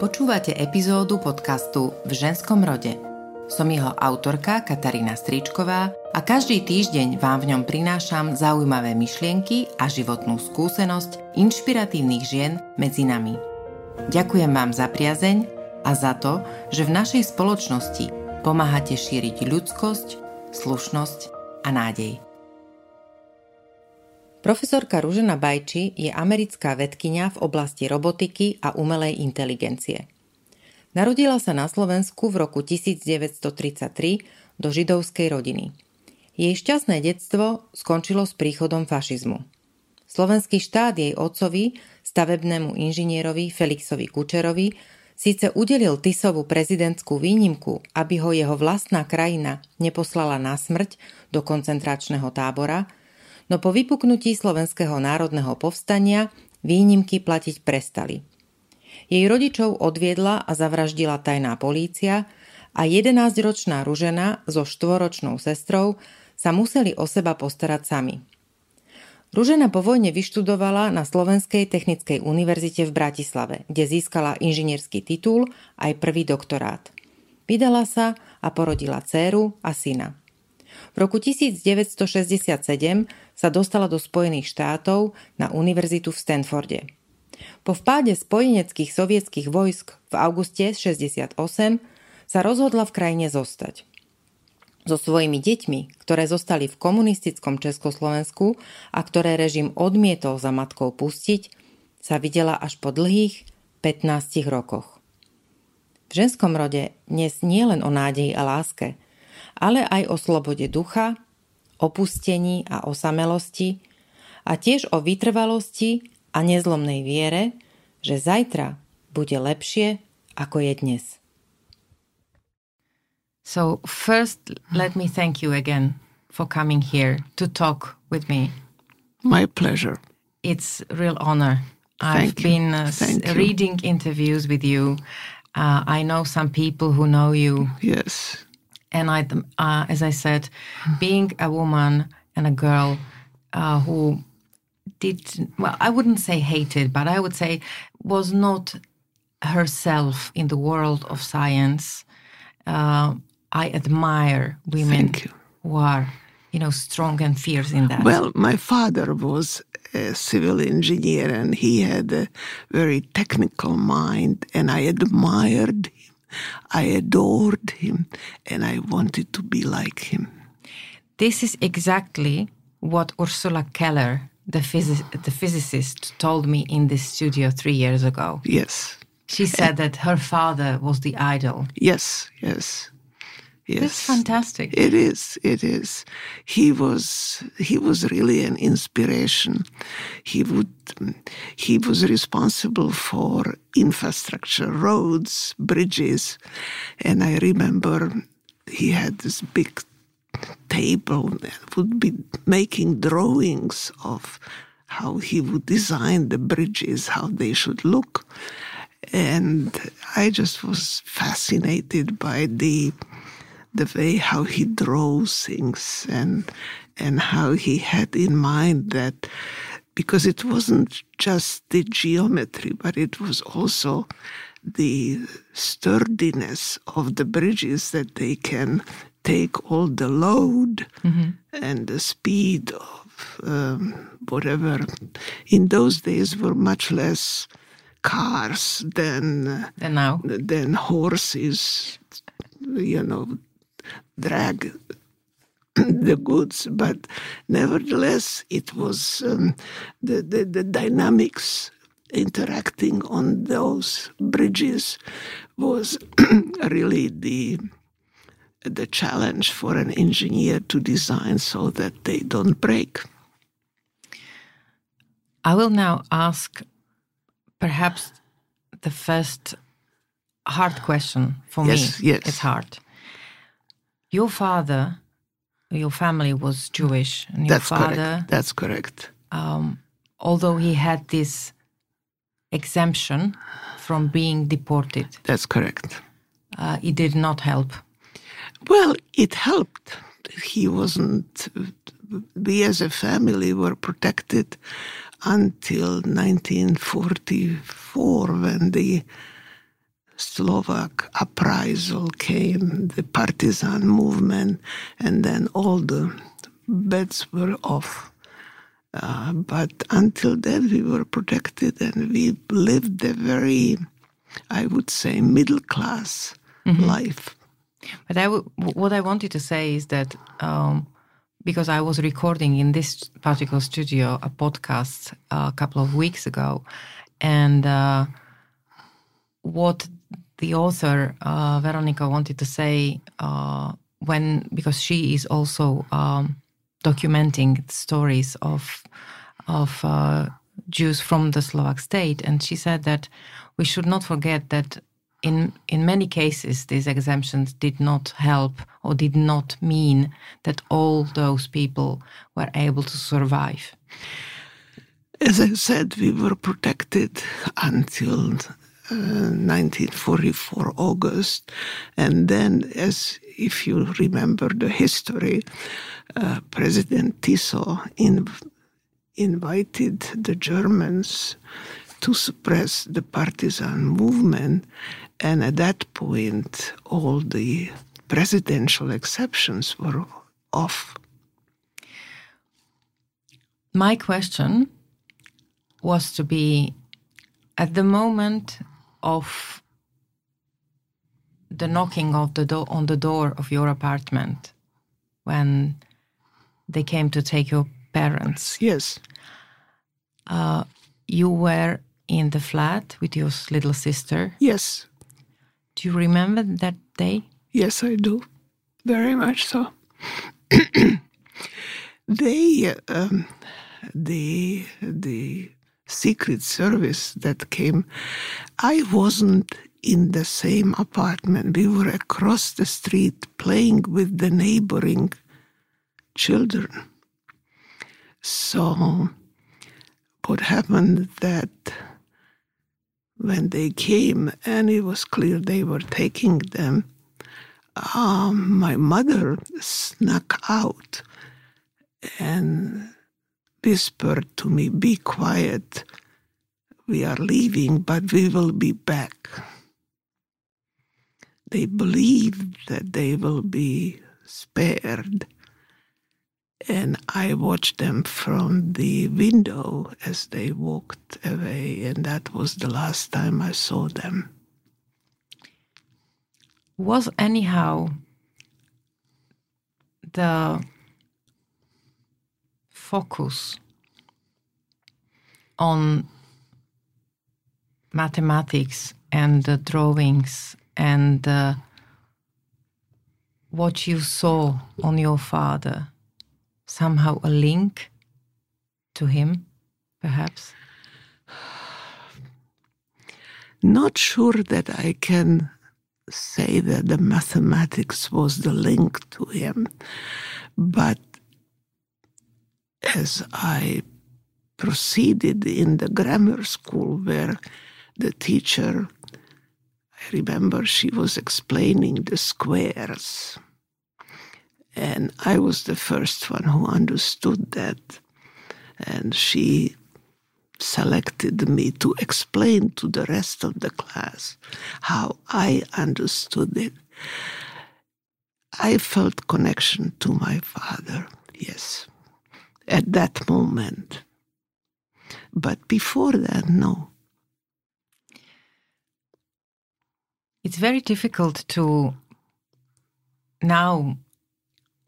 Počúvate epizódu podcastu V ženskom rode. Som jeho autorka Katarína Stričková a každý týždeň vám v ňom prinášam zaujímavé myšlienky a životnú skúsenosť inšpiratívnych žien medzi nami. Ďakujem vám za priazeň a za to, že v našej spoločnosti pomáhate šíriť ľudskosť, slušnosť a nádej. Profesorka Ružena Bajči je americká vedkynia v oblasti robotiky a umelej inteligencie. Narodila sa na Slovensku v roku 1933 do židovskej rodiny. Jej šťastné detstvo skončilo s príchodom fašizmu. Slovenský štát jej otcovi, stavebnému inžinierovi Felixovi Kučerovi, síce udelil Tisovú prezidentskú výnimku, aby ho jeho vlastná krajina neposlala na smrť do koncentračného tábora – no po vypuknutí Slovenského národného povstania výnimky platiť prestali. Jej rodičov odviedla a zavraždila tajná polícia a 11-ročná Ružena so štvoročnou sestrou sa museli o seba postarať sami. Ružena po vojne vyštudovala na Slovenskej technickej univerzite v Bratislave, kde získala inžinierský titul aj prvý doktorát. Vydala sa a porodila dceru a syna. V roku 1967 sa dostala do Spojených štátov na univerzitu v Stanforde. Po vpáde spojeneckých sovietských vojsk v auguste 68 sa rozhodla v krajine zostať. So svojimi deťmi, ktoré zostali v komunistickom Československu a ktoré režim odmietol za matkou pustiť, sa videla až po dlhých 15 rokoch. V ženskom rode dnes nie len o nádeji a láske – ale aj o slobode ducha, opustení a osamelosti a tiež o vytrvalosti a nezlomnej viere, že zajtra bude lepšie, ako je dnes. So first, let me thank you again for coming here to talk with me. My pleasure. It's real honor. Thank I've been uh, reading interviews with you. Uh, I know some people who know you. Yes and I, uh, as I said, being a woman and a girl uh, who did well, I wouldn't say hated, but I would say was not herself in the world of science. Uh, I admire women who are, you know, strong and fierce in that. Well, my father was a civil engineer and he had a very technical mind, and I admired him I adored him and I wanted to be like him. This is exactly what Ursula Keller, the, phys- the physicist, told me in this studio three years ago. Yes. She said that her father was the idol. Yes, yes. Yes. It's fantastic. It is. It is. He was. He was really an inspiration. He would. He was responsible for infrastructure, roads, bridges, and I remember he had this big table that would be making drawings of how he would design the bridges, how they should look. And I just was fascinated by the the way how he draws things and and how he had in mind that because it wasn't just the geometry but it was also the sturdiness of the bridges that they can take all the load mm-hmm. and the speed of um, whatever in those days were much less cars than than now than horses you know drag the goods, but nevertheless, it was um, the, the, the dynamics interacting on those bridges was really the the challenge for an engineer to design so that they don't break. I will now ask perhaps the first hard question for yes, me. Yes, it's hard. Your father, your family was Jewish, and your That's father. Correct. That's correct. Um, although he had this exemption from being deported. That's correct. Uh, it did not help. Well, it helped. He wasn't. We as a family were protected until 1944 when the Slovak uprisal came, the partisan movement, and then all the bets were off. Uh, but until then, we were protected and we lived a very, I would say, middle class mm-hmm. life. But I w- what I wanted to say is that um, because I was recording in this particular studio a podcast a couple of weeks ago, and uh, what the author uh, Veronica wanted to say uh, when because she is also um, documenting stories of of uh, Jews from the Slovak state, and she said that we should not forget that in in many cases these exemptions did not help or did not mean that all those people were able to survive. As I said, we were protected until 1944 uh, August. And then, as if you remember the history, uh, President Tiso in, invited the Germans to suppress the partisan movement. And at that point, all the presidential exceptions were off. My question was to be at the moment of the knocking of the door on the door of your apartment when they came to take your parents. Yes. Uh, you were in the flat with your little sister. Yes. Do you remember that day? Yes, I do. Very much so. they, um, the, the Secret Service that came, I wasn't in the same apartment. We were across the street playing with the neighboring children. So, what happened that when they came and it was clear they were taking them, um, my mother snuck out and whispered to me, Be quiet. We are leaving, but we will be back. They believed that they will be spared. And I watched them from the window as they walked away, and that was the last time I saw them. Was anyhow the focus on mathematics and the drawings and uh, what you saw on your father somehow a link to him perhaps? Not sure that i can say that the mathematics was the link to him but as I proceeded in the grammar school where the teacher, I remember she was explaining the squares. And I was the first one who understood that. And she selected me to explain to the rest of the class how I understood it. I felt connection to my father, yes at that moment. But before that, no. It's very difficult to now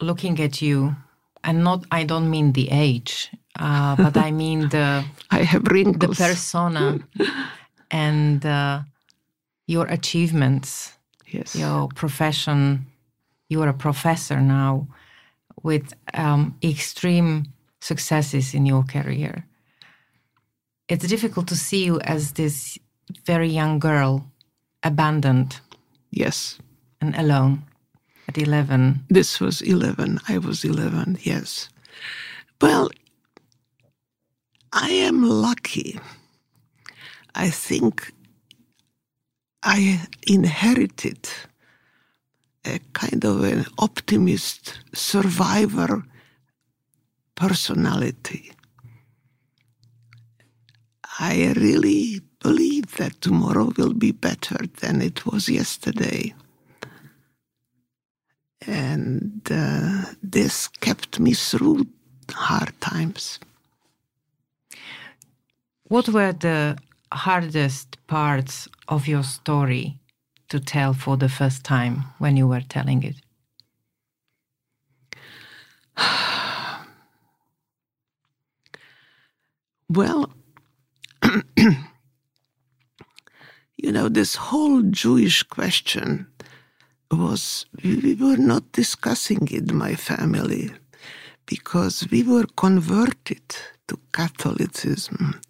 looking at you, and not I don't mean the age, uh, but I mean the I have wrinkles. the persona and uh, your achievements, yes, your profession. You are a professor now with um, extreme successes in your career. It's difficult to see you as this very young girl, abandoned. Yes. And alone at 11. This was 11. I was 11, yes. Well, I am lucky. I think I inherited a kind of an optimist survivor personality. I really believe that tomorrow will be better than it was yesterday. And uh, this kept me through hard times. What were the hardest parts of your story to tell for the first time when you were telling it? well, you know, this whole Jewish question was, we were not discussing it my family because we were converted to Catholicism.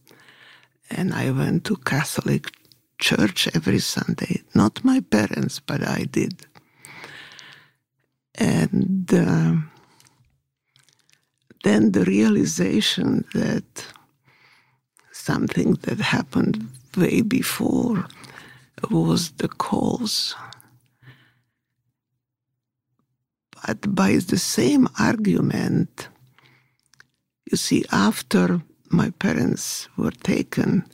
And I went to Catholic church every Sunday. Not my parents, but I did. And uh, then the realization that something that happened way before was the cause. But by the same argument, you see, after my parents were taken,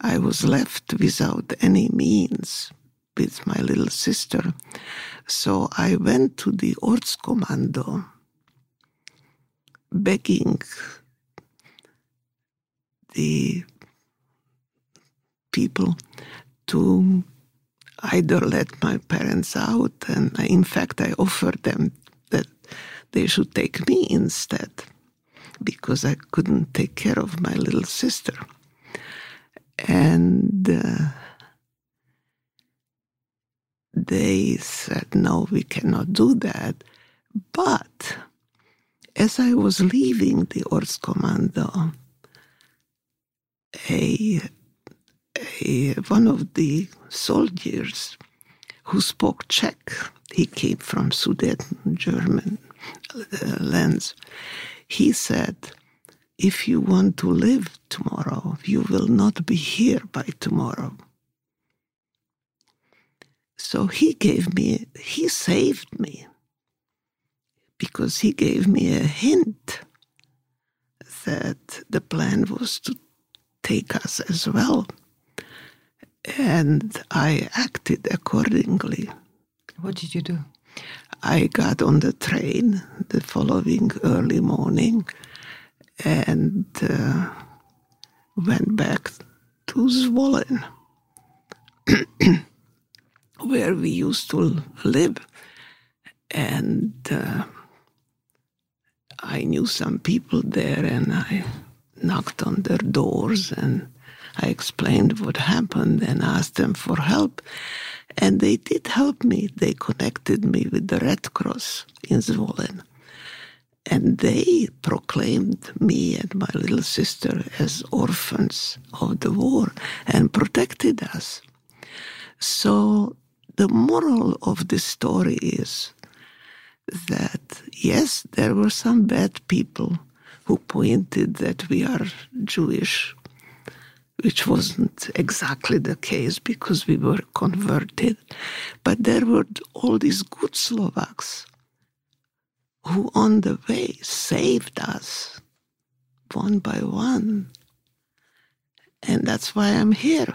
I was left without any means with my little sister. So I went to the Ortskommando begging the people to either let my parents out, and in fact, I offered them that they should take me instead because I couldn't take care of my little sister. And uh, they said, no, we cannot do that. But as I was leaving the Ortskommando, a, a, one of the soldiers who spoke Czech, he came from Sudeten, German uh, lands, he said, if you want to live tomorrow, you will not be here by tomorrow. So he gave me, he saved me because he gave me a hint that the plan was to take us as well. And I acted accordingly. What did you do? I got on the train the following early morning and uh, went back to Zvolen, where we used to live. And uh, I knew some people there, and I knocked on their doors and I explained what happened and asked them for help. And they did help me. They connected me with the Red Cross in Zvolen. And they proclaimed me and my little sister as orphans of the war and protected us. So the moral of this story is that yes, there were some bad people who pointed that we are Jewish, which wasn't exactly the case because we were converted. But there were all these good Slovaks who, on the way, saved us one by one. And that's why I'm here.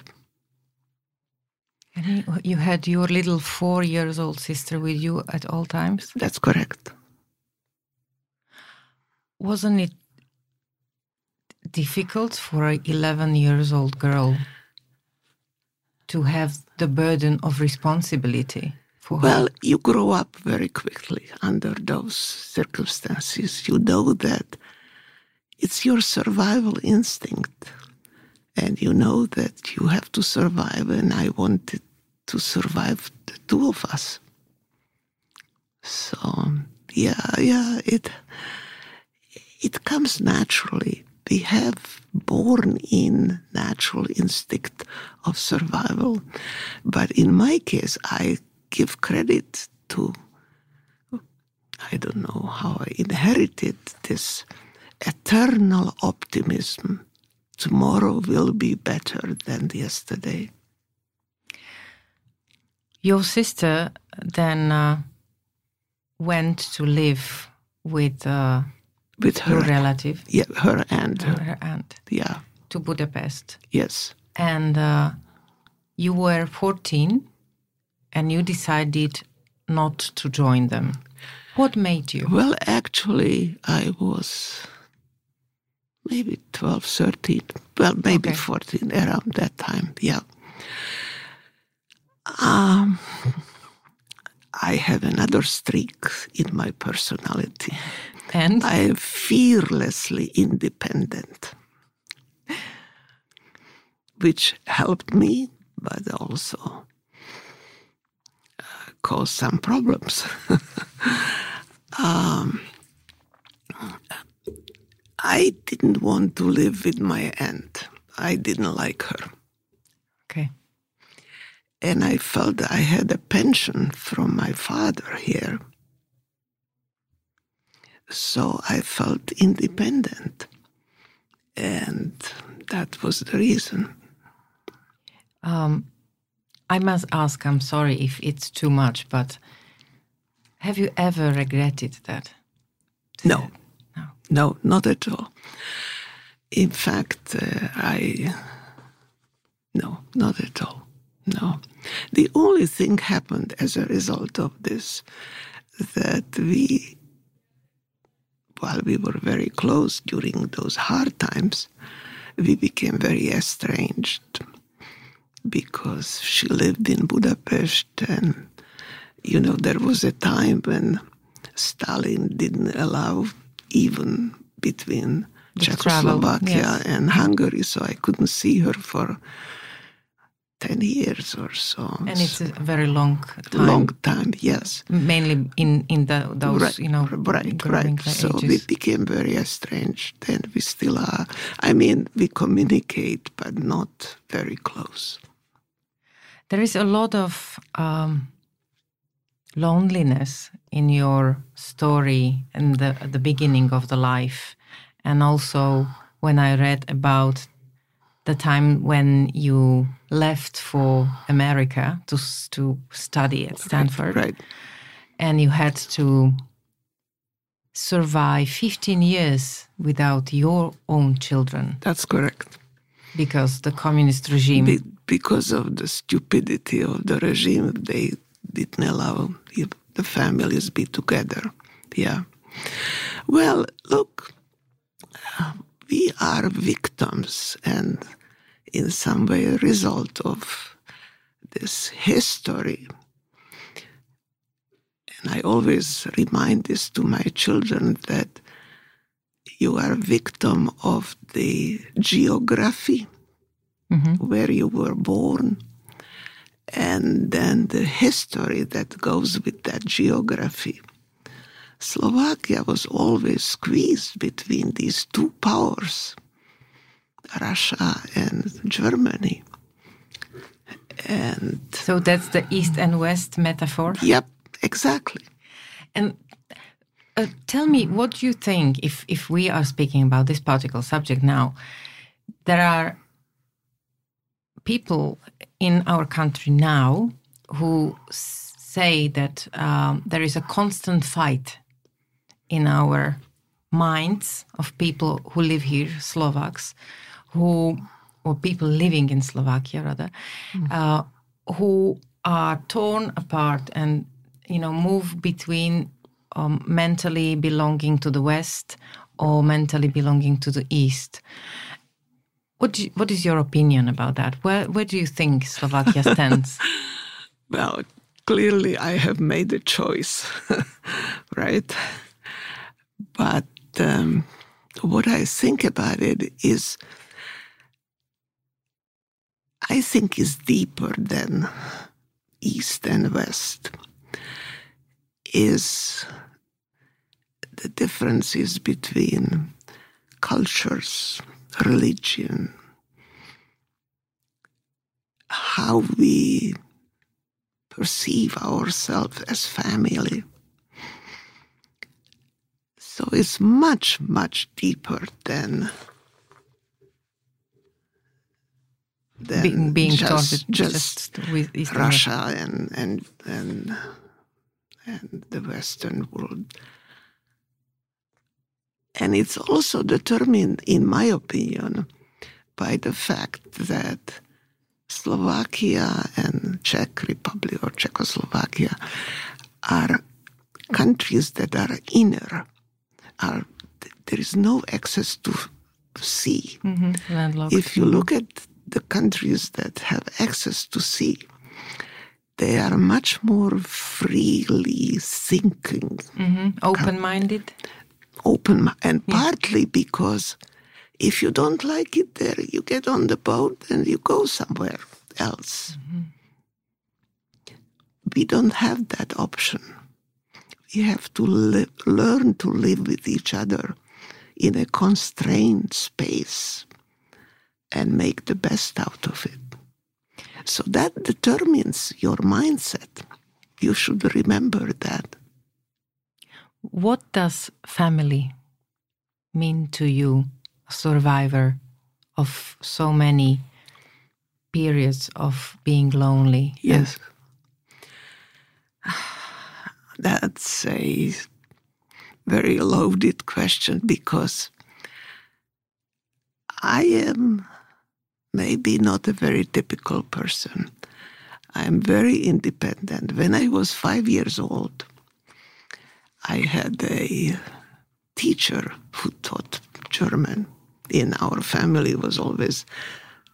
And you had your little four years old sister with you at all times? That's correct. Wasn't it difficult for an 11 years old girl to have the burden of responsibility for well her? you grow up very quickly under those circumstances. You know that it's your survival instinct. And you know that you have to survive and i wanted to survive the two of us. So yeah yeah it it comes naturally we have born in natural instinct of survival. But in my case, I give credit to, I don't know how I inherited this eternal optimism. Tomorrow will be better than yesterday. Your sister then uh, went to live with uh, with her your relative, yeah, her aunt, her aunt, yeah, to Budapest. yes. and uh, you were 14 and you decided not to join them. What made you? Well, actually, I was maybe 12, 13, well, maybe Okay. 14, around that time, yeah. Um, I have another streak in my personality. And I am fearlessly independent, which helped me, but also uh, caused some problems. um, I didn't want to live with my aunt. I didn't like her. okay. And I felt I had a pension from my father here. So I felt independent. And that was the reason. Um, I must ask, I'm sorry if it's too much, but have you ever regretted that? No, No. no, not at all. In fact, uh, I. No, not at all. No. The only thing happened as a result of this that we, while we were very close during those hard times, we became very estranged because she lived in Budapest and you know there was a time when Stalin didn't allow even between The Czechoslovakia yes. and Hungary so I couldn't see her for 10 years or so And it's a very long time. long time yes Mainly in, in the, those, right, you know, right, right. So we became very estranged, and we still are. I mean, we communicate, but not very close. There is a lot of um, loneliness in your story and the the beginning of the life, and also when I read about the time when you left for America to to study at Stanford, Right. and you had to survive 15 years without your own children That's correct. because the communist regime Be- because of the stupidity of the regime, they didn't allow the- families be together. Yeah. Well, look, we are victims and in some way a result of this history. And I always remind this to my children that you are a victim of the geography mm-hmm. where you were born, and then the history that goes with that geography. Slovakia was always squeezed between these two powers, Russia and Germany. And so that's the east and west metaphor yep, exactly. And uh, tell me, what do you think if if we are speaking about this particular subject now? There are people in our country now who say that um, there is a constant fight in our minds of people who live here, Slovaks, who or people living in Slovakia rather, uh, who are torn apart and you know move between um, mentally belonging to the West or mentally belonging to the East. What you- what is your opinion about that? Where where do you think Slovakia stands? Well, clearly I have made a choice, right? But um, what I think about it is, I think is deeper than East and West. Is the differences between cultures, religion, how we perceive ourselves as family. So it's much, much deeper than than Being, being just, just, just with East and West. Russia and and and and the Western world. And it's also determined, in my opinion, by the fact that Slovakia and Czech Republic or Czechoslovakia are countries that are inner. Are there is no access to sea. Mm-hmm. Landlocked. If you look at the countries that have access to sea, they are much more freely thinking, mm-hmm. Open minded. open, and partly because if you don't like it there, you get on the boat and you go somewhere else. Mm-hmm. We don't have that option. We have to live, learn to live with each other in a constrained space and make the best out of it. So that determines your mindset. You should remember that. What does family mean to you, a survivor of so many periods of being lonely? Yes. That's a very loaded question because I am maybe not a very typical person. I'm very independent. When I was five years old, I had a teacher who taught German. In our family was always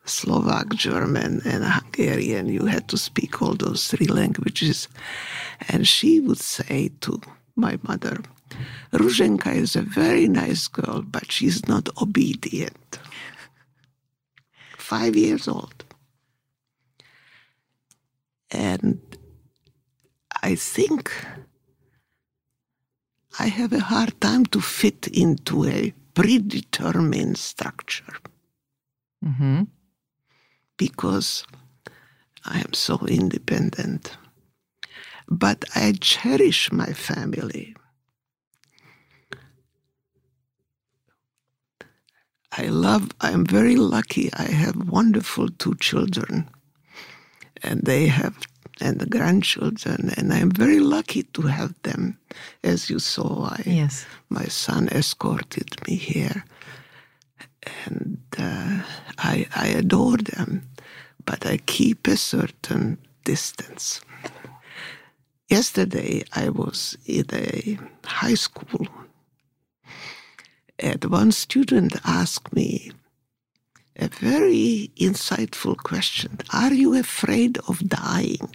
Slovak, German, and Hungarian. You had to speak all those three languages. And she would say to my mother, Ruzhenka is a very nice girl, but she's not obedient. Five years old. And I think I have a hard time to fit into a predetermined structure hmm because I am so independent. But I cherish my family. I love, I'm very lucky. I have wonderful two children, and they have, and the grandchildren, and I'm very lucky to have them. As you saw, I, Yes. my son escorted me here, and uh, I, I adore them, but I keep a certain distance. Yesterday, I was in a high school, and one student asked me a very insightful question Are you afraid of dying?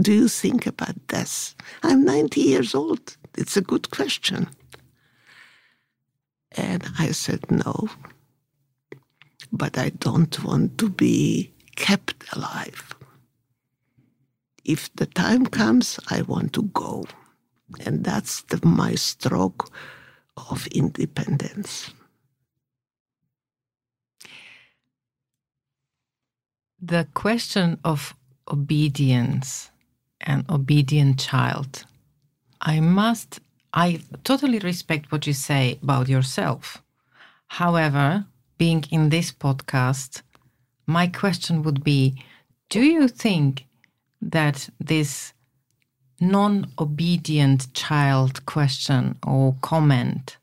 Do you think about death? I'm 90 years old. It's a good question. And I said, No, but I don't want to be kept alive. If the time comes, I want to go. And that's the, my stroke of independence. The question of obedience and obedient child, I must, I totally respect what you say about yourself. However, being in this podcast, my question would be Do you think that this non obedient child question or comment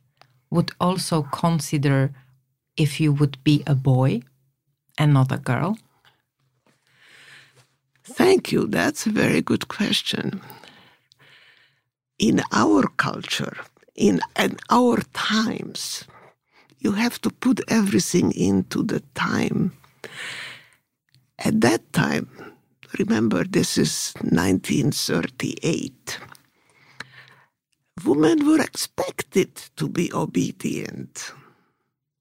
would also consider if you would be a boy and not a girl? Thank you. That's a very good question. In our culture, in, in our times, you have to put everything into the time. At that time, remember this is 1938, women were expected to be obedient,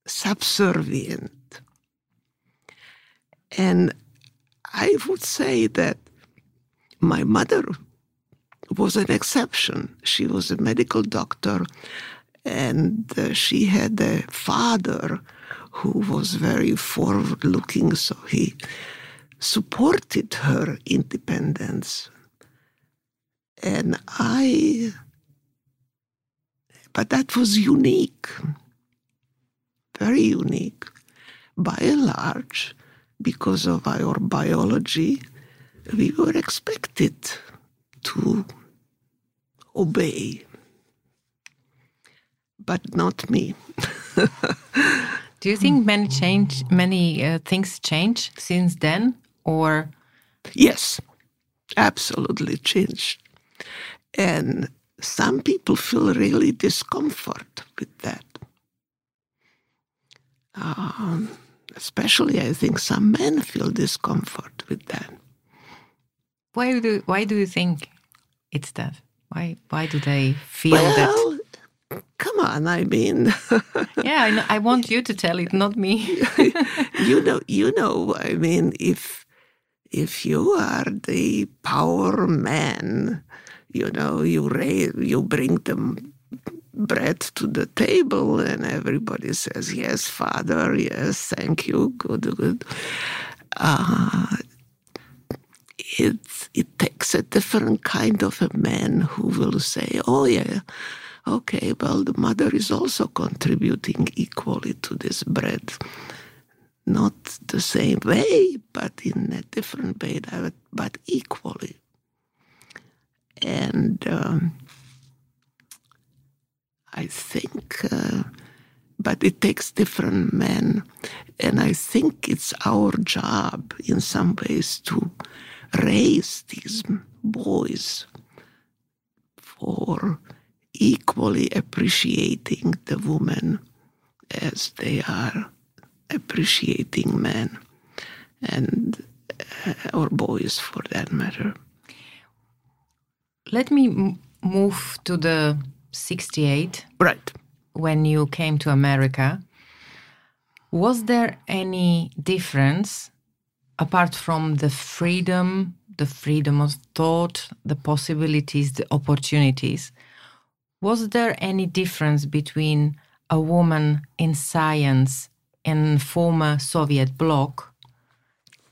subservient. And I would say that my mother was an exception. She was a medical doctor, and uh, she had a father who was very forward looking, so he supported her independence. And I, but that was unique, very unique. By and large, because of our biology, we were expected to obey. But not me. Do you think many change, many uh, things change since then, or Yes, absolutely changed. And some people feel really discomfort with that. Um, especially, I think some men feel discomfort with that. why do why do you think it's that? Why why do they feel that? Come on, I mean, Yeah, I, know, I want you to tell it, not me. you know, you know, I mean, if if you are the power man, you know, you raise, you bring them bread to the table, and everybody says, "Yes, father. Yes, thank you. Good, good." Uh, it it takes a different kind of a man who will say, "Oh yeah." Okay, well, the mother is also contributing equally to this bread not the same way, but in a different way, but, equally. And um, I think, uh, but it takes different men. And I think it's our job in some ways to raise these boys for equally appreciating the woman as they are appreciating men and uh, or boys for that matter. Let me move to the 68 Right. when you came to America. Was there any difference apart from the freedom, the freedom of thought, the possibilities, the opportunities? Was there any difference between a woman in science in former Soviet bloc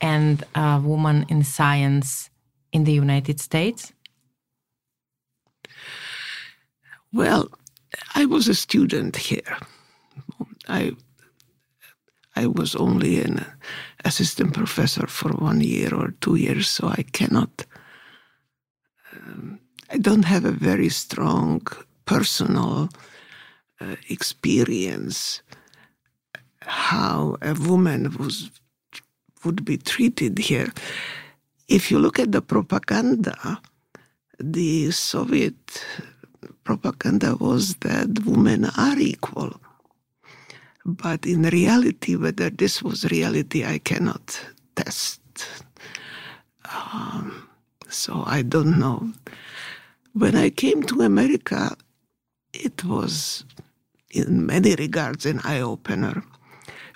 and a woman in science in the United States? Well, I was a student here. I I was only an assistant professor for one year or two years, so I cannot. Um, I don't have a very strong personal uh, experience how a woman was would be treated here. If you look at the propaganda, the Soviet propaganda was that women are equal. But in reality, whether this was reality, I cannot test. Um, so I don't know. When I came to America, it was in many regards an eye opener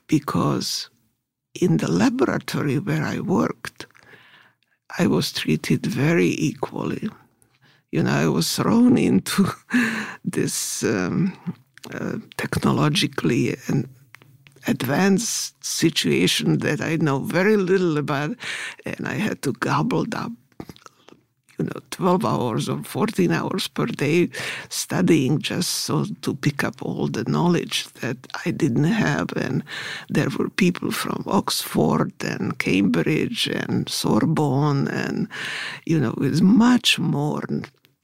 because in the laboratory where I worked, I was treated very equally. You know, I was thrown into this um, uh, technologically and advanced situation that I know very little about, and I had to gobble up you know, 12 hours or 14 hours per day studying just so to pick up all the knowledge that I didn't have. And there were people from Oxford and Cambridge and Sorbonne and, you know, with much more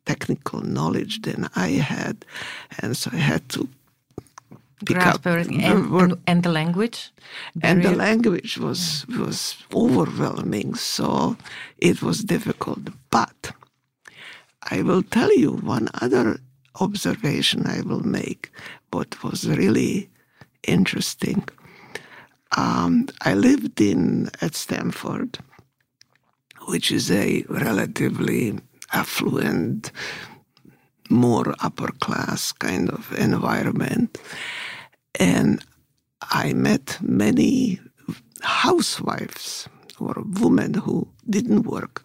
technical knowledge than I had. And so I had to pick Grasp up everything. And, word- and, the language? and the language was was overwhelming so it was difficult but i will tell you one other observation i will make what was really interesting um, i lived in at stanford which is a relatively affluent more upper class kind of environment and I met many housewives or women who didn't work,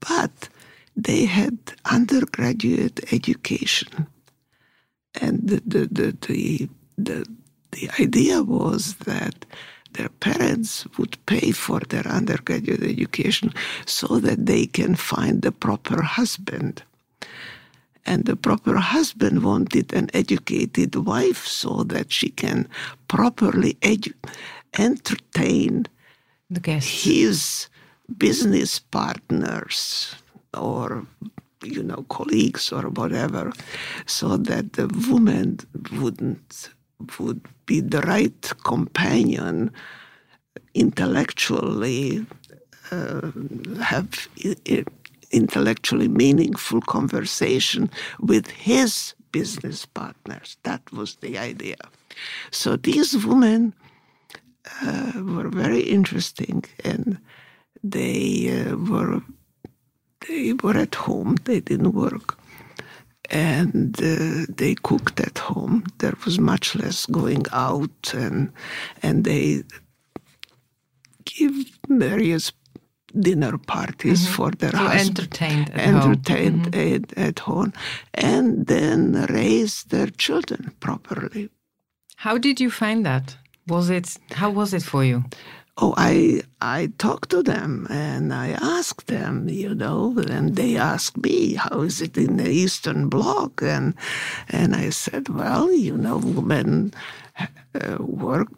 but they had undergraduate education. And the, the, the, the, the, the idea was that their parents would pay for their undergraduate education so that they can find the proper husband. And the proper husband wanted an educated wife so that she can properly entertain The guests. his business partners or you know colleagues or whatever so that the woman wouldn't would be the right companion intellectually uh, have intellectually meaningful conversation with his business partners. That was the idea. So these women uh, were very interesting, and they uh, were they were at home. They didn't work, and uh, they cooked at home. There was much less going out, and and they give various dinner parties mm-hmm. for their so husband, entertained at entertained home. Mm-hmm. At, at home, and then raise their children properly. How did you find that? Was it how was it for you? Oh, I I talked to them and I asked them, you know, and they asked me, how is it in the Eastern Bloc? And and I said, well, you know, women uh, work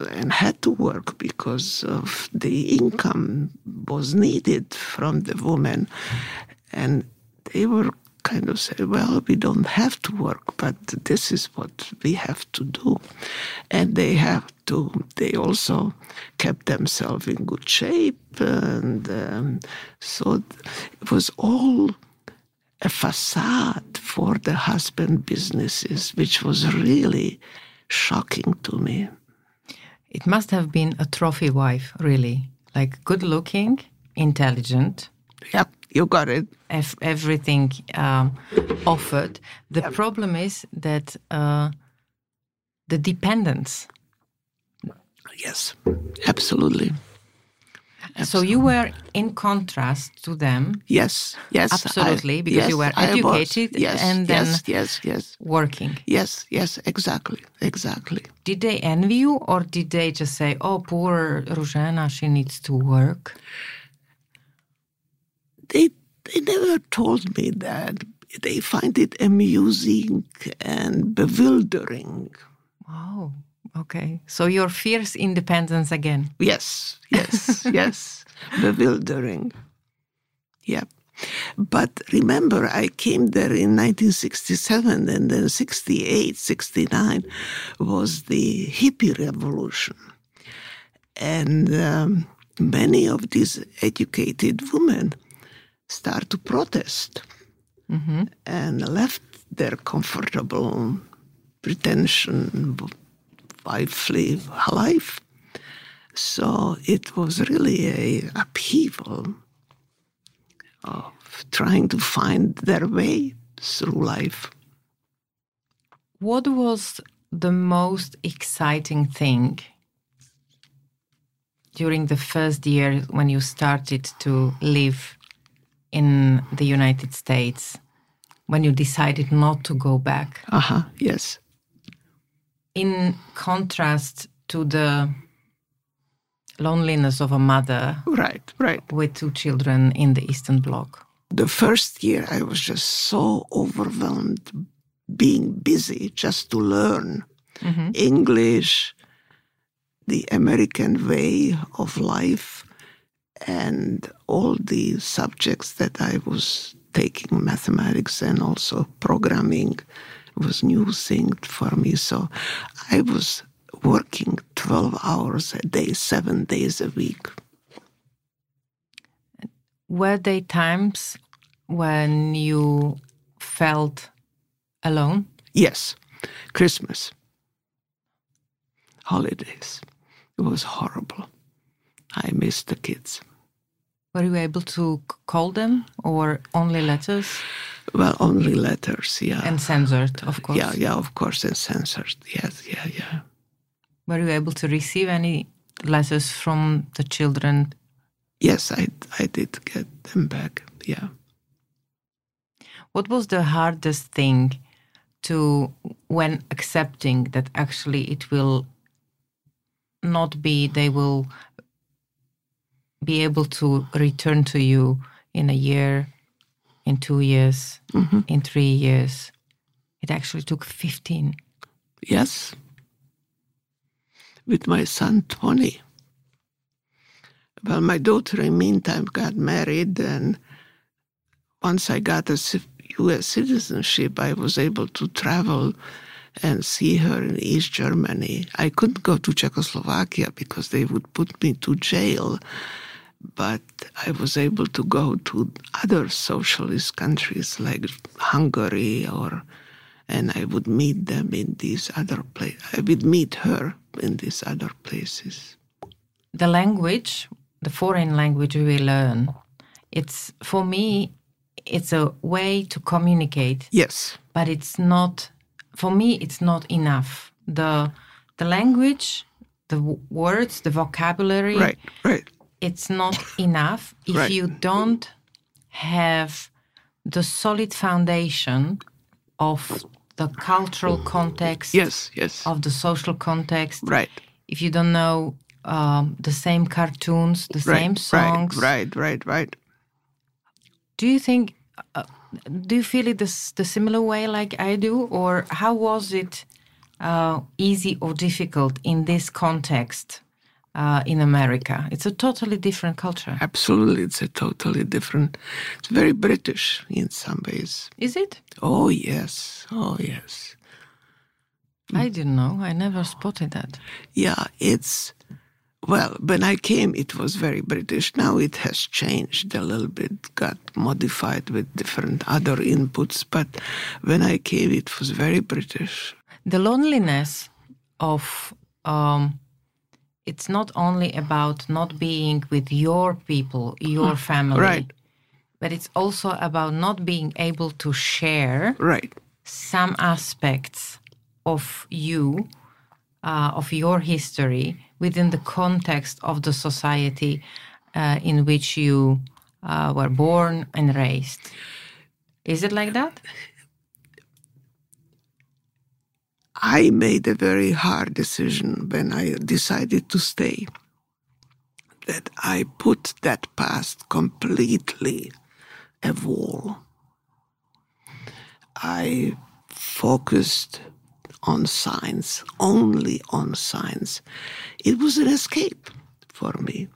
and had to work because of the income was needed from the women, and they were kind of say, well, we don't have to work, but this is what we have to do. And they have to, they also kept themselves in good shape. And um, so it was all a facade for the husband businesses, which was really shocking to me. It must have been a trophy wife, really. Like good looking, intelligent. Yep, you got it. everything um, offered. The yep. problem is that uh, the dependence. Yes, absolutely. So you were in contrast to them. Yes, yes, absolutely, I, because yes, you were educated yes, and then yes, yes, yes, working. Yes, yes, exactly, exactly. Did they envy you, or did they just say, "Oh, poor Ružena, she needs to work"? They they never told me that. They find it amusing and bewildering. Wow. Okay. So your fierce independence again. Yes, yes, yes. Bewildering. Yeah. But remember, I came there in 1967, and then 68, 69 was the hippie revolution. And um, many of these educated women start to protest mm-hmm. and left their comfortable pretension wifely life. So it was really a upheaval of trying to find their way through life. What was the most exciting thing during the first year when you started to live in the United States, when you decided not to go back? Uh huh, yes in contrast to the loneliness of a mother right right. with two children in the eastern bloc. The first year i was just so overwhelmed being busy just to learn mm-hmm. english the american way of life and all the subjects that i was taking mathematics and also programming was new thing for me. So I was working 12 hours a day, seven days a week. Were there times when you felt alone? Yes. Christmas, holidays. It was horrible. I missed the kids. Were you able to call them or only letters? Well, only letters, yeah. And censored, of course. Yeah, yeah, of course, and censored. Yes, yeah, yeah. Were you able to receive any letters from the children? Yes, I, I did get them back. Yeah. What was the hardest thing to when accepting that actually it will not be they will be able to return to you in a year in two years, mm-hmm. in three years. It actually took 15. Yes. With my son, 20. Well, my daughter, in the meantime, got married, and once I got a U.S. citizenship, I was able to travel and see her in East Germany. I couldn't go to Czechoslovakia because they would put me to jail but I was able to go to other socialist countries like Hungary or and I would meet them in these other places. I would meet her in these other places. The language, the foreign language we learn, it's for me, it's a way to communicate. Yes. But it's not, for me, it's not enough. The the language, the w- words, the vocabulary, Right, right. It's not enough if Right. you don't have the solid foundation of the cultural context, Yes, yes. of the social context. Right. If you don't know um, the same cartoons, the Right, same songs, Right, right, right, right. do you think? Uh, do you feel it this, the similar way like I do, or how was it uh, easy or difficult in this context uh, in America? It's a totally different culture, Absolutely, it's a totally different. It's very British in some ways. is it? Oh yes, oh yes. I didn't know. I never spotted that. Yeah, it's well. When I came, it was very British. Now it has changed a little bit, got modified with different other inputs. But when I came, it was very British. The loneliness of um, it's not only about not being with your people, your family, right. but it's also about not being able to share Right, some aspects of you, uh, of your history within the context of the society uh, in which you uh, were born and raised. Is it like that? I made a very hard decision when I decided to stay. That I put that past completely a wall. I focused on science, only on science. It was an escape for me,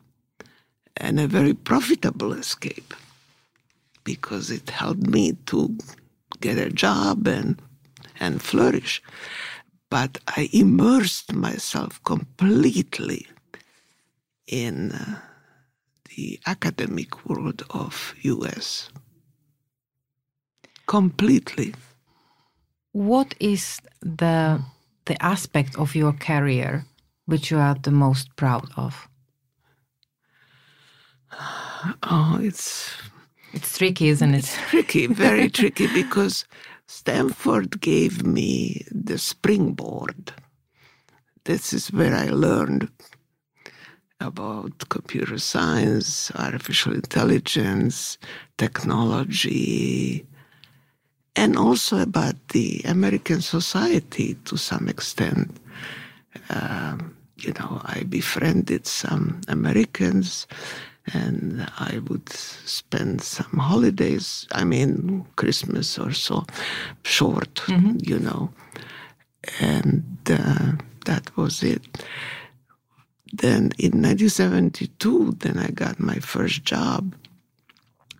and a very profitable escape because it helped me to get a job and and flourish. But I immersed myself completely in uh, the academic world of US. Completely. What is the the aspect of your career which you are the most proud of? Oh, it's It's tricky, isn't it? It's tricky, very tricky, because Stanford gave me the springboard. This is where I learned about computer science, artificial intelligence, technology, and also about the American society to some extent. Um, you know, I befriended some Americans and I would spend some holidays, I mean, Christmas or so, short, you know. And uh, that was it. Then in 1972, then I got my first job.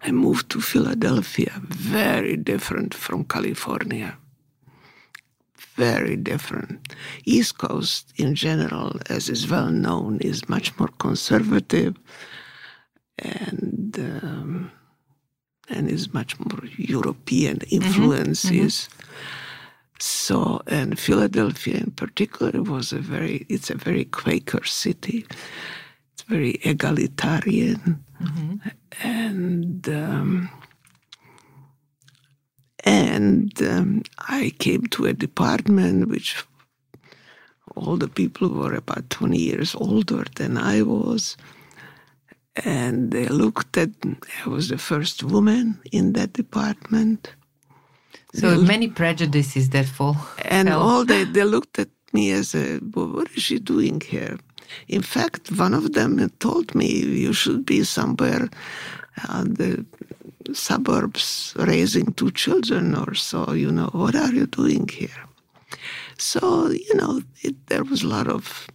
I moved to Philadelphia, very different from California. Very different. East Coast in general, as is well known, is much more conservative and um, and is much more European influences. So, and Philadelphia in particular was a very, it's a very Quaker city. It's very egalitarian. And, um, and um, I came to a department which all the people were about 20 years older than I was. And they looked at, I was the first woman in that department. So many prejudices that fall. And fell. all they, they looked at me as a, well, what is she doing here? In fact, one of them told me, you should be somewhere in the suburbs raising two children or so, you know, what are you doing here? So, you know, it, there was a lot of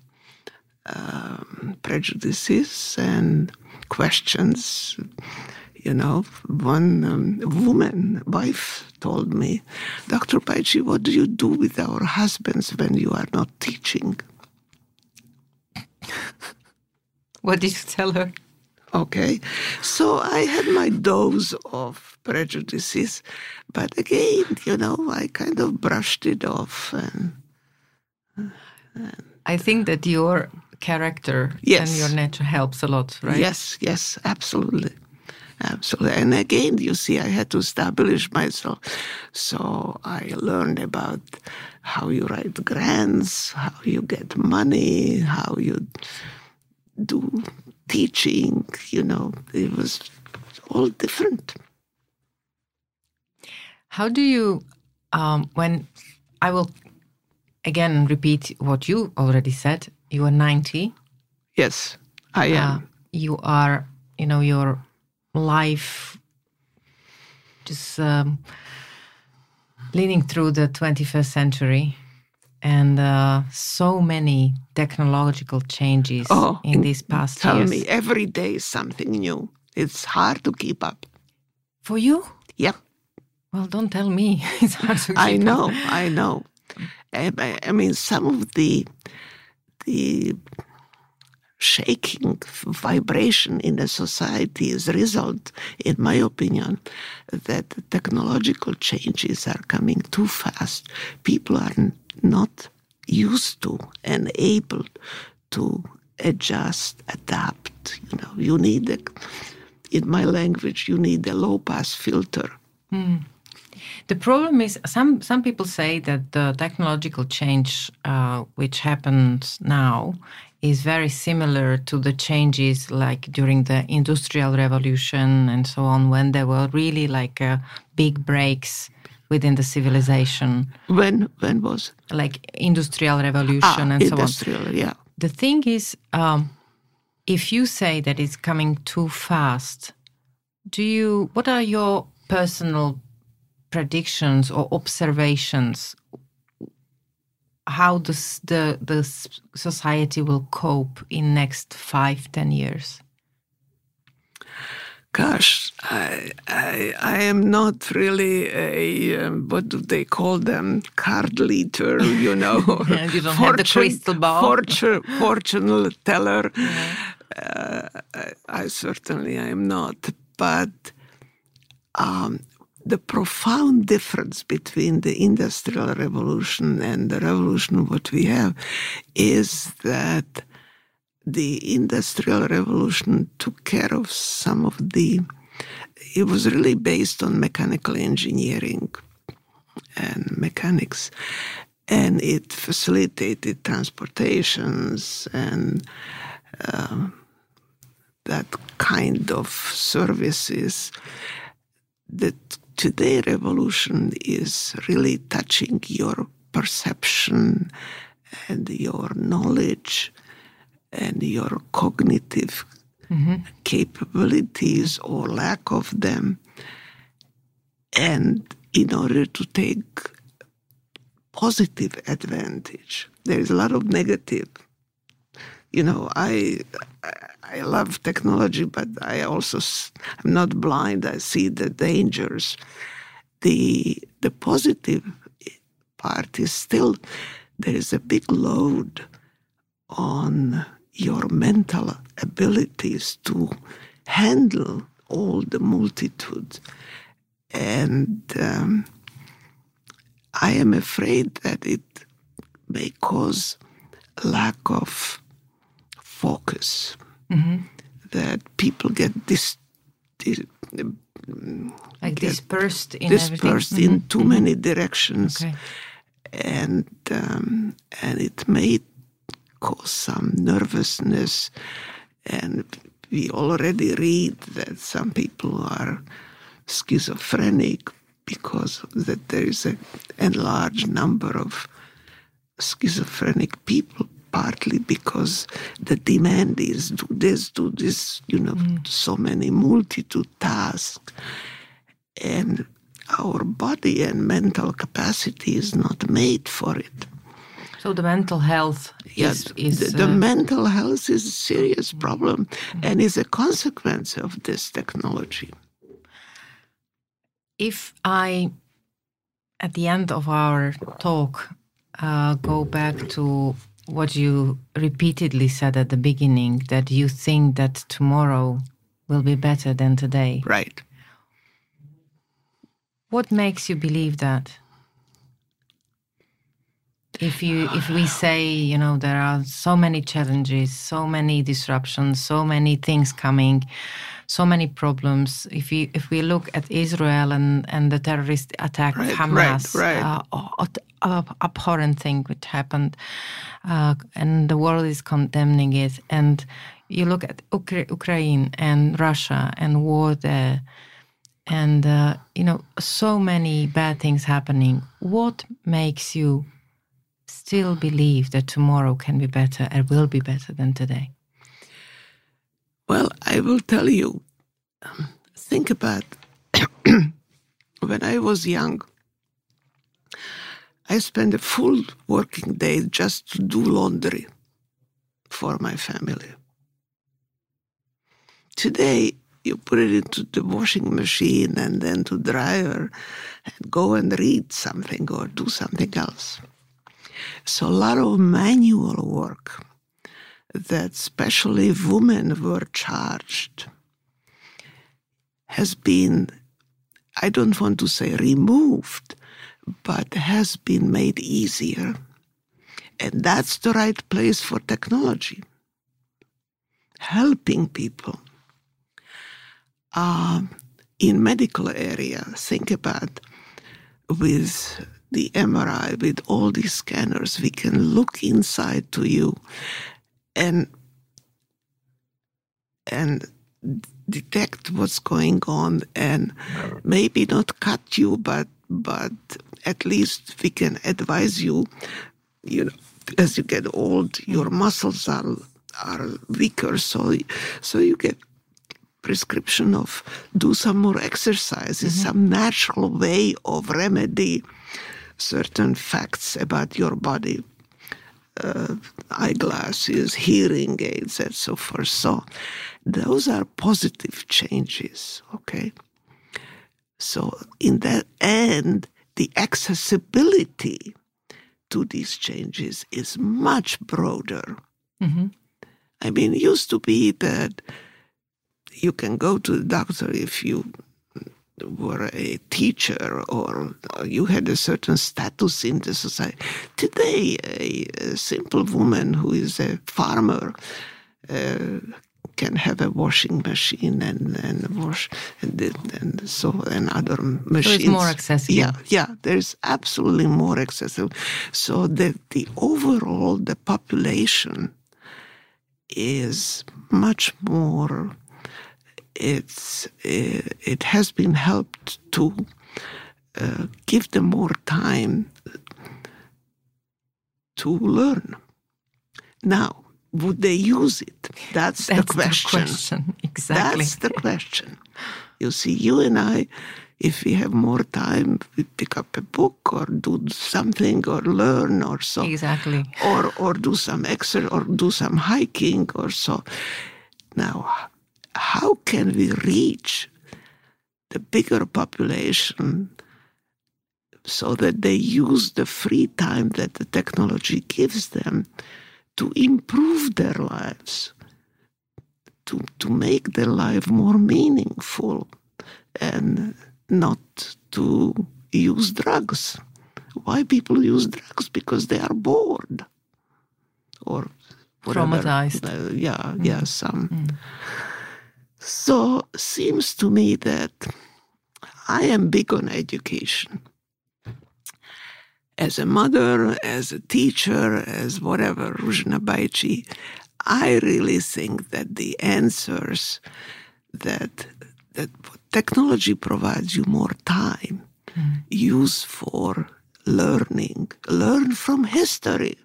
um, prejudices and questions. You know, one um, woman, wife, told me, Dr. Bajcsy, what do you do with our husbands when you are not teaching? What did you tell her? Okay, so I had my dose of prejudices, but again, you know, I kind of brushed it off. And, and I think that your character yes. and your nature helps a lot, right? Yes, yes, absolutely. Absolutely. And again, you see, I had to establish myself. So I learned about how you write grants, how you get money, how you do teaching, you know, it was all different. How do you, um, when I will again repeat what you already said, you are 90. Yes, I am. Uh, you are, you know, your life just um, leading through the 21st century and uh, so many technological changes oh, in these past tell years. Tell me, every day is something new. It's hard to keep up. For you? Yep. Well, don't tell me. it's hard to keep I know, up. I know. I, I mean, some of the the shaking vibration in a society is result, in my opinion, that technological changes are coming too fast. People are not used to and able to adjust, adapt. You know, you need a, in my language, you need a low pass filter. Mm. The problem is some some people say that the technological change uh, which happens now is very similar to the changes like during the industrial revolution and so on when there were really like uh, big breaks within the civilization. When when was? Like industrial revolution ah, and so on. Yeah. The thing is um, if you say that it's coming too fast do you what are your personal predictions or observations how does the the society will cope in next five ten years? Gosh, I, I, I am not really a um, what do they call them card leader, you know. yeah, you don't fortune, have the crystal ball. Fortune, fortune teller. Yeah. Uh, I, certainly I, certainly am not, but um, the profound difference between the industrial revolution and the revolution what we have is that the industrial revolution took care of some of the it was really based on mechanical engineering and mechanics. And it facilitated transportations and uh, that kind of services that today revolution is really touching your perception and your knowledge and your cognitive mm-hmm. capabilities or lack of them and in order to take positive advantage there is a lot of negative you know i I love technology, but I also I'm not blind. I see the dangers. The the positive part is still there is a big load on your mental abilities to handle all the multitude, and um, I am afraid that it may cause lack of focus mm-hmm. that people get like get dispersed in dispersed mm-hmm. in too mm-hmm. many directions, okay. and um, and it may cause some nervousness, and we already read that some people are schizophrenic because that there is a, a large number of schizophrenic people partly because the demand is do this, do this, you know, mm. so many multitude tasks. And our body and mental capacity is not made for it. So the mental health yes, is, the, the uh, mental health is a serious problem mm. and is a consequence of this technology. If I, at the end of our talk, uh, go back to what you repeatedly said at the beginning that you think that tomorrow will be better than today. Right. What makes you believe that? If you if we say, you know, there are so many challenges, so many disruptions, so many things coming, so many problems. If we if we look at Israel and, and the terrorist attack Right, Hamas, right, right. Uh, uh, abhorrent thing which happened, uh, and the world is condemning it. And you look at Ukra- Ukraine and Russia and war there, and uh, you know so many bad things happening. What makes you still believe that tomorrow can be better and will be better than today? Well, I will tell you. um, Think about when I was young. I spent a full working day just to do laundry for my family. Today, you put it into the washing machine and then to dryer and go and read something or do something else. So, a lot of manual work that especially women were charged has been, I don't want to say removed, but has been made easier. And that's the right place for technology, helping people. Um, in medical area, think about with the MRI, with all these scanners, we can look inside to you and and detect what's going on and maybe not cut you but but at least we can advise you you know as you get old your muscles are are weaker so so you get prescription of do some more exercises mm-hmm. some natural way of remedy certain facts about your body uh, eyeglasses, hearing aids, and so forth. So those are positive changes, okay? So in that end, the accessibility to these changes is much broader. I mean, it used to be that you can go to the doctor if you were a teacher or you had a certain status in the society. Today, a, a simple woman who is a farmer uh, can have a washing machine and, and wash and, and so and other machines. It's more accessible. Yeah, yeah. There's absolutely more accessible. So that the overall the population is much more it's uh, it has been helped to uh, give them more time to learn. Now, would they use it? That's, That's the question. question. Exactly. That's the question. You see, you and I, if we have more time, we pick up a book or do something or learn or so Exactly. or or do some exercise or do some hiking or so. Now, how can we reach the bigger population so that they use the free time that the technology gives them to improve their lives, to, to make their life more meaningful and not to use drugs. Why people use drugs? Because they are bored or whatever. Traumatized. Uh, yeah, yeah, some. So seems to me that I am big on education. As a mother, as a teacher, as whatever, Ružena Bajcsy, I really think that the answers that that technology provides you more time, hmm. use for learning, learn from history.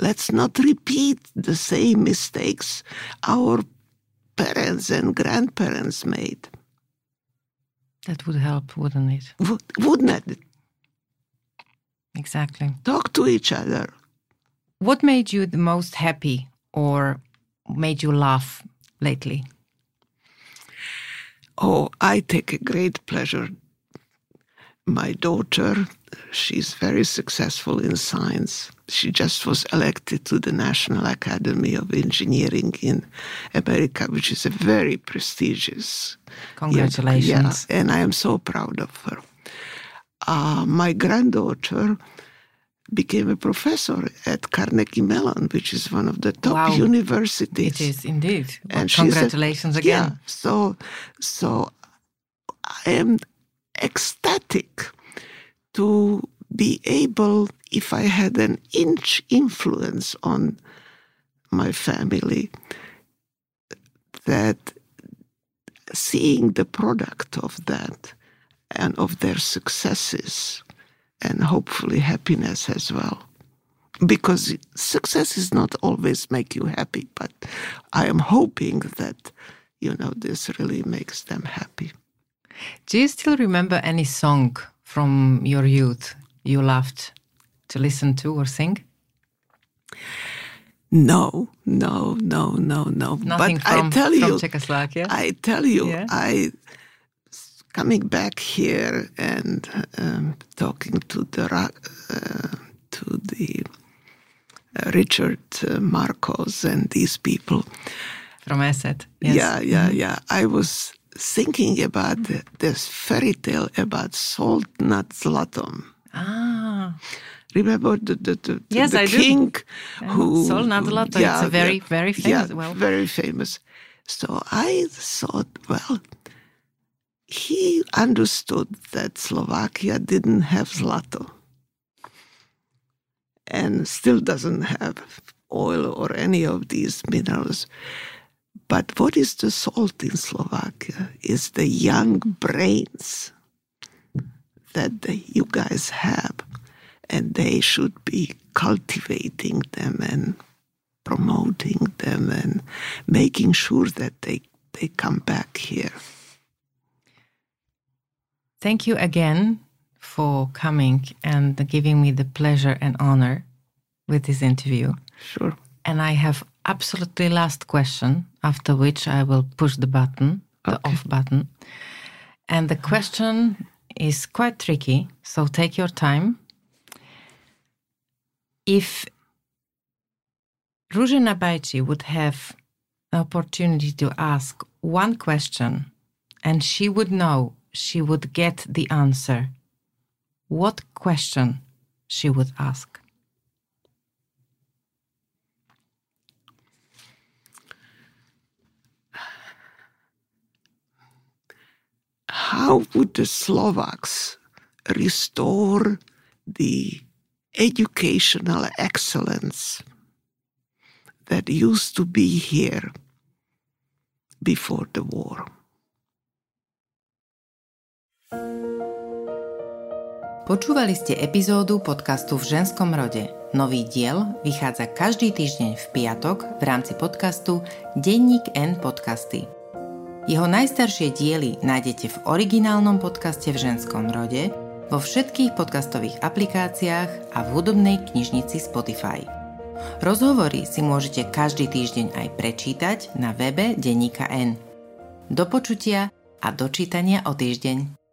Let's not repeat the same mistakes our parents and grandparents made. That would help, wouldn't it? Would, wouldn't it? Exactly. Talk to each other. What made you the most happy or made you laugh lately? Oh, I take a great pleasure. My daughter, she's very successful in science. She just was elected to the National Academy of Engineering in America, which is a very prestigious. Congratulations. Yeah, and I am so proud of her. Uh, my granddaughter became a professor at Carnegie Mellon, which is one of the top Wow. universities. It is indeed. Well, And she's a- congratulations again. Yeah, so so I am ecstatic to be able, if I had an inch influence on my family, that seeing the product of that and of their successes and hopefully happiness as well. Because success is not always make you happy but i am hoping that you know this really makes them happy. Do you still remember any song from your youth you loved to listen to or sing? no no no no no Nothing but from, i tell from you Czechoslovakia? i tell you Yeah? i coming back here and um, talking to the uh, to the uh, richard uh, marcos and these people from ESET. Yes. Yeah, yeah, yeah. I was thinking about this fairy tale about Salt Nut Zlatom. Ah, Remember the the, the, Yes, the I do. king who Soľ nad zlato, it's a very, very famous- Yeah, well- very famous. So I thought, well, he understood that Slovakia didn't have zlato and still doesn't have oil or any of these minerals. But what is the salt in Slovakia? Is the young brains that the, you guys have, and they should be cultivating them and promoting them and making sure that they they come back here. thank you again for coming and giving me the pleasure and honor with this interview. Sure. And I have absolutely last question, after which I will push the button, the Okay. off button. And the question is quite tricky, so take your time. If Ružena Bajcsy would have an opportunity to ask one question and she would know she would get the answer, what question she would ask? How would the Slovaks restore the educational excellence that used to be here before the war? Počúvali ste epizódu podcastu V ženskom rode. Nový diel vychádza každý týždeň v piatok v rámci podcastu Denník N podcasty. Jeho najstaršie diely nájdete v originálnom podcaste v ženskom rode, vo všetkých podcastových aplikáciách a v hudobnej knižnici Spotify. Rozhovory si môžete každý týždeň aj prečítať na webe Denníka N. Do počutia a dočítania o týždeň.